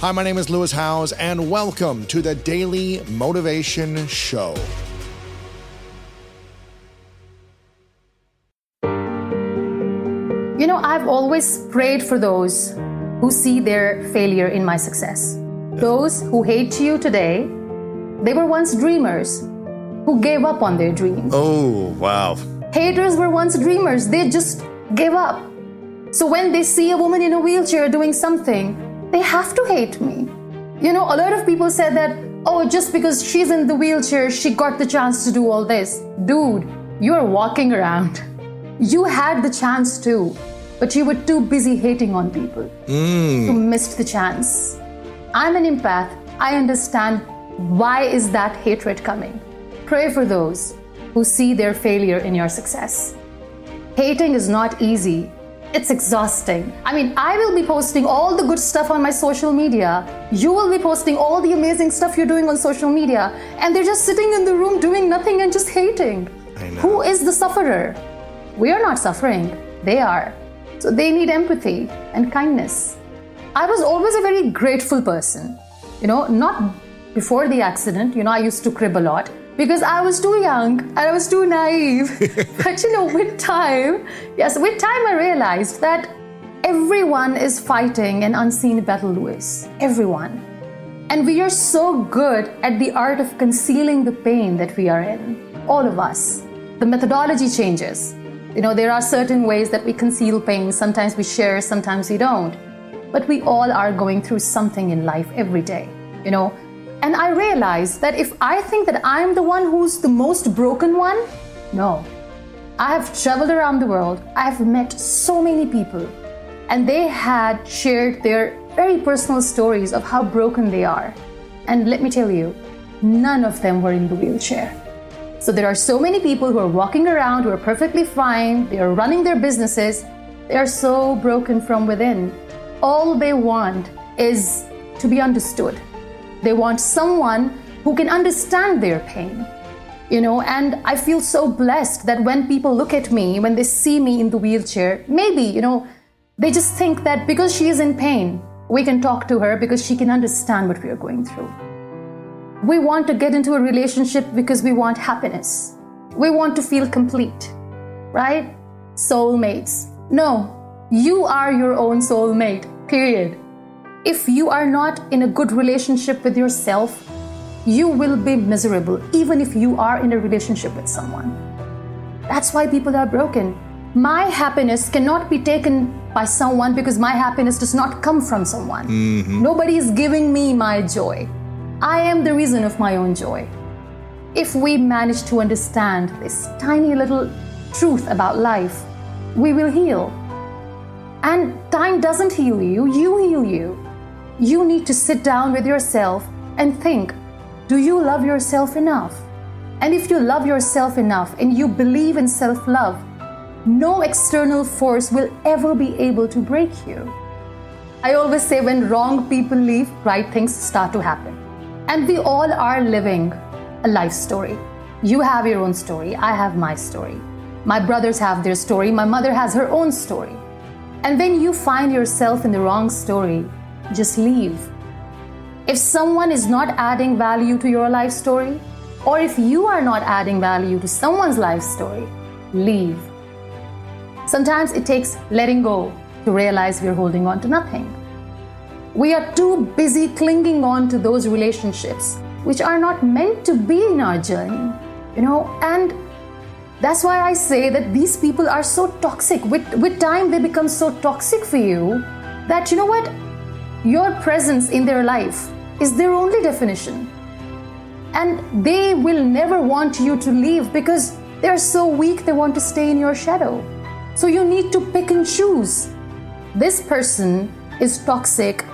Hi, my name is Lewis Howes, and welcome to the Daily Motivation Show. You know, I've always prayed for those who see their failure in my success. Those who hate you today, they were once dreamers who gave up on their dreams. Oh, wow. Haters were once dreamers, they just gave up. So when they see a woman in a wheelchair doing something, they have to hate me. You know, a lot of people said that, oh, just because she's in the wheelchair, she got the chance to do all this. Dude, you're walking around. You had the chance too, but you were too busy hating on people. Mm. You missed the chance. I'm an empath. I understand why is that hatred coming. Pray for those who see their failure in your success. Hating is not easy. It's exhausting. I mean, I will be posting all the good stuff on my social media. You will be posting all the amazing stuff you're doing on social media. And they're just sitting in the room doing nothing and just hating. Who is the sufferer? We are not suffering, they are. So they need empathy and kindness. I was always a very grateful person. You know, not before the accident, you know, I used to crib a lot because I was too young and I was too naive. but you know, with time, yes, with time, I realized that everyone is fighting an unseen battle, Lewis. Everyone. And we are so good at the art of concealing the pain that we are in. All of us. The methodology changes. You know, there are certain ways that we conceal pain. Sometimes we share, sometimes we don't. But we all are going through something in life every day, you know. And I realized that if I think that I'm the one who's the most broken one, no. I have traveled around the world, I have met so many people, and they had shared their very personal stories of how broken they are. And let me tell you, none of them were in the wheelchair. So there are so many people who are walking around who are perfectly fine, they are running their businesses, they are so broken from within. All they want is to be understood. They want someone who can understand their pain. You know, and I feel so blessed that when people look at me, when they see me in the wheelchair, maybe, you know, they just think that because she is in pain, we can talk to her because she can understand what we are going through. We want to get into a relationship because we want happiness. We want to feel complete, right? Soulmates. No, you are your own soulmate, period. If you are not in a good relationship with yourself, you will be miserable, even if you are in a relationship with someone. That's why people are broken. My happiness cannot be taken by someone because my happiness does not come from someone. Mm-hmm. Nobody is giving me my joy. I am the reason of my own joy. If we manage to understand this tiny little truth about life, we will heal. And time doesn't heal you, you heal you. You need to sit down with yourself and think do you love yourself enough? And if you love yourself enough and you believe in self love, no external force will ever be able to break you. I always say when wrong people leave, right things start to happen. And we all are living a life story. You have your own story, I have my story. My brothers have their story, my mother has her own story. And when you find yourself in the wrong story, just leave. If someone is not adding value to your life story, or if you are not adding value to someone's life story, leave. Sometimes it takes letting go to realize we're holding on to nothing. We are too busy clinging on to those relationships which are not meant to be in our journey, you know, and that's why I say that these people are so toxic. With, with time, they become so toxic for you that, you know what? Your presence in their life is their only definition. And they will never want you to leave because they're so weak they want to stay in your shadow. So you need to pick and choose. This person is toxic,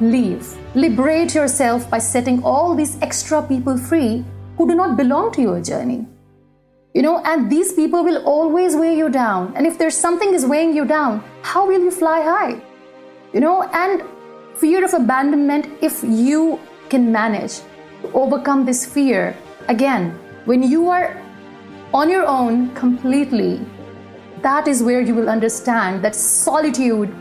leave. Liberate yourself by setting all these extra people free who do not belong to your journey. You know, and these people will always weigh you down. And if there's something is weighing you down, how will you fly high? You know, and fear of abandonment, if you can manage to overcome this fear, again, when you are on your own completely, that is where you will understand that solitude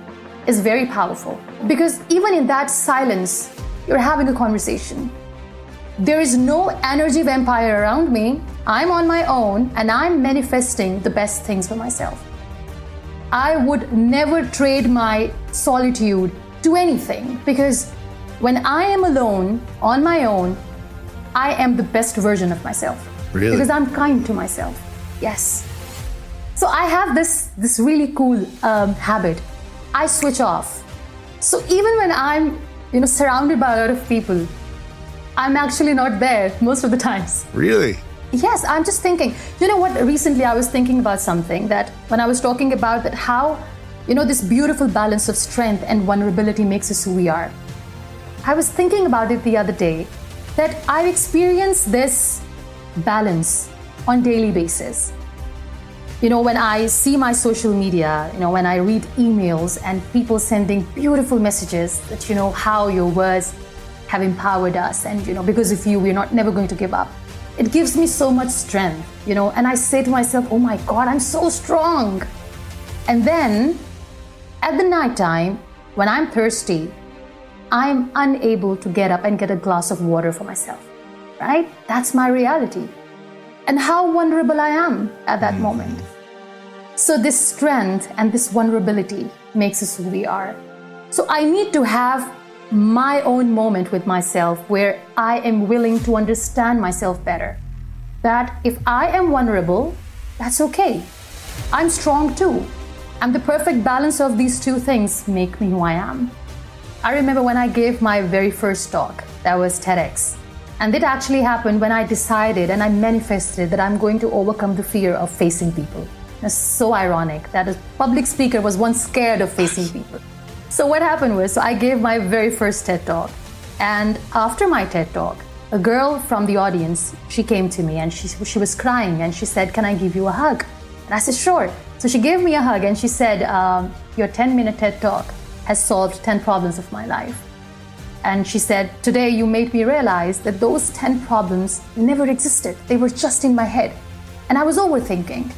is very powerful because even in that silence, you're having a conversation. There is no energy vampire around me. I'm on my own and I'm manifesting the best things for myself. I would never trade my solitude to anything because when I am alone on my own, I am the best version of myself. Really? Because I'm kind to myself. Yes. So I have this this really cool um, habit. I switch off. So even when I'm you know surrounded by a lot of people, I'm actually not there most of the times. Really? Yes, I'm just thinking. You know what? Recently, I was thinking about something that when I was talking about that how, you know, this beautiful balance of strength and vulnerability makes us who we are. I was thinking about it the other day that I've experienced this balance on daily basis. You know, when I see my social media, you know, when I read emails and people sending beautiful messages that you know how your words have empowered us and you know because of you we're not never going to give up it gives me so much strength, you know, and I say to myself, oh my God, I'm so strong. And then at the night time, when I'm thirsty, I'm unable to get up and get a glass of water for myself, right? That's my reality. And how vulnerable I am at that mm moment. So, this strength and this vulnerability makes us who we are. So, I need to have my own moment with myself where I am willing to understand myself better. That if I am vulnerable, that's okay. I'm strong too. And the perfect balance of these two things make me who I am. I remember when I gave my very first talk, that was TEDx. And it actually happened when I decided and I manifested that I'm going to overcome the fear of facing people. It's so ironic that a public speaker was once scared of facing people. So what happened was, so I gave my very first TED talk, and after my TED talk, a girl from the audience she came to me and she she was crying and she said, "Can I give you a hug?" And I said, "Sure." So she gave me a hug and she said, um, "Your 10-minute TED talk has solved 10 problems of my life." And she said, Today you made me realize that those 10 problems never existed. They were just in my head. And I was overthinking.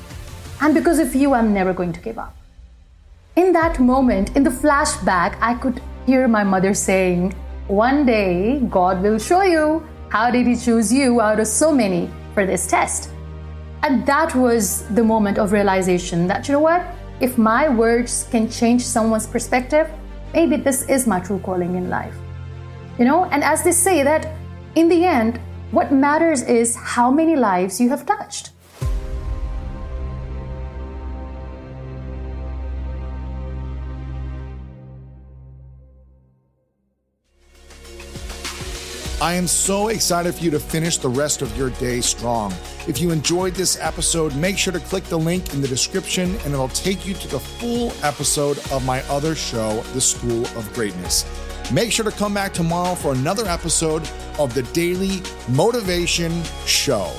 And because of you, I'm never going to give up. In that moment, in the flashback, I could hear my mother saying, One day, God will show you how did He choose you out of so many for this test. And that was the moment of realization that, you know what? If my words can change someone's perspective, maybe this is my true calling in life. You know, and as they say that in the end, what matters is how many lives you have touched. I am so excited for you to finish the rest of your day strong. If you enjoyed this episode, make sure to click the link in the description and it'll take you to the full episode of my other show, The School of Greatness. Make sure to come back tomorrow for another episode of the Daily Motivation Show.